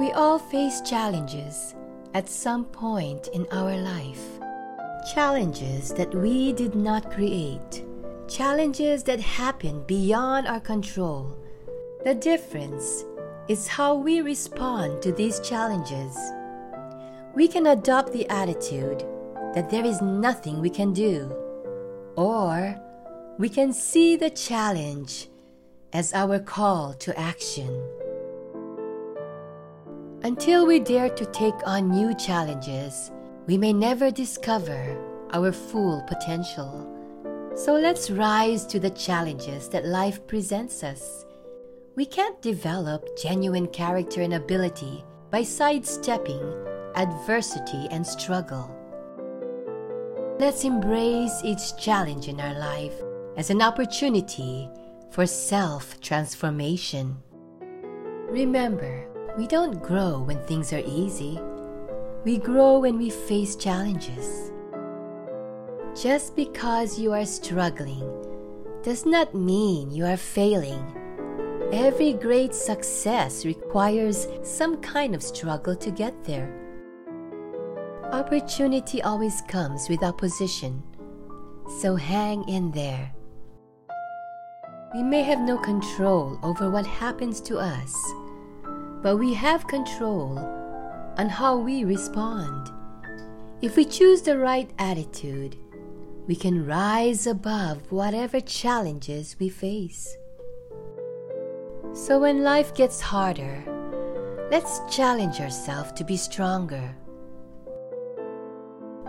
We all face challenges at some point in our life. Challenges that we did not create. Challenges that happen beyond our control. The difference is how we respond to these challenges. We can adopt the attitude that there is nothing we can do, or we can see the challenge as our call to action. Until we dare to take on new challenges, we may never discover our full potential. So let's rise to the challenges that life presents us. We can't develop genuine character and ability by sidestepping adversity and struggle. Let's embrace each challenge in our life as an opportunity for self transformation. Remember, we don't grow when things are easy. We grow when we face challenges. Just because you are struggling does not mean you are failing. Every great success requires some kind of struggle to get there. Opportunity always comes with opposition, so hang in there. We may have no control over what happens to us, but we have control on how we respond. If we choose the right attitude, we can rise above whatever challenges we face. So when life gets harder, let's challenge ourselves to be stronger.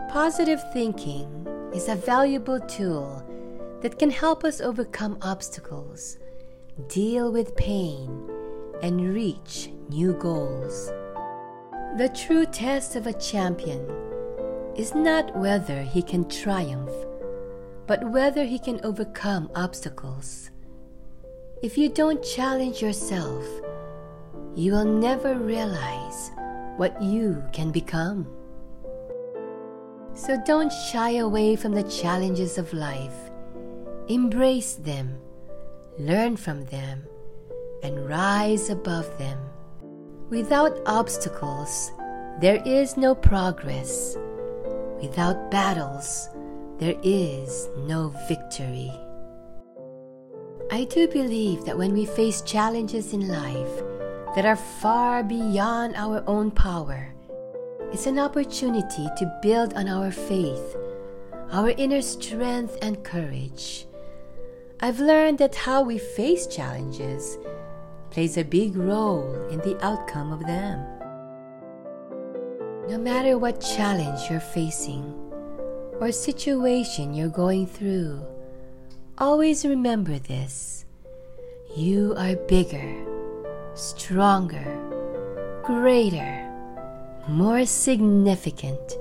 Positive thinking is a valuable tool that can help us overcome obstacles, deal with pain, and reach new goals. The true test of a champion is not whether he can triumph, but whether he can overcome obstacles. If you don't challenge yourself, you will never realize what you can become. So don't shy away from the challenges of life Embrace them, learn from them, and rise above them. Without obstacles, there is no progress. Without battles, there is no victory. I do believe that when we face challenges in life that are far beyond our own power, it's an opportunity to build on our faith, our inner strength, and courage I've learned that how we face challenges plays a big role in the outcome of them. No matter what challenge you're facing or situation you're going through, always remember this. You are bigger, stronger, greater, more significant,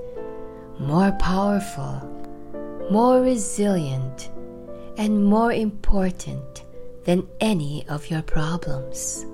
more powerful, more resilient and more important than any of your problems.